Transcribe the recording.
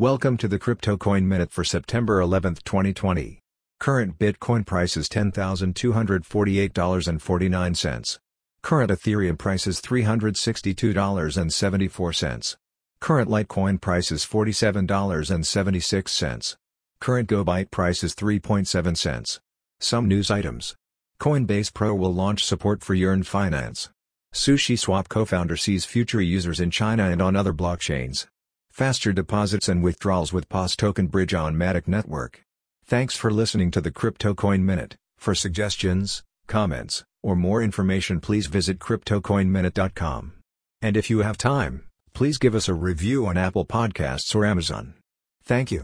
Welcome to the Crypto Coin Minute for September 11, 2020. Current Bitcoin price is $10,248.49. Current Ethereum price is $362.74. Current Litecoin price is $47.76. Current GoByte price is 3.7 cents. Some news items. Coinbase Pro will launch support for Yearn Finance. SushiSwap co-founder sees future users in China and on other blockchains. Faster deposits and withdrawals with POS token bridge on Matic network. Thanks for listening to the Crypto Coin Minute. For suggestions, comments, or more information please visit cryptocoinminute.com. And if you have time, please give us a review on Apple Podcasts or Amazon. Thank you.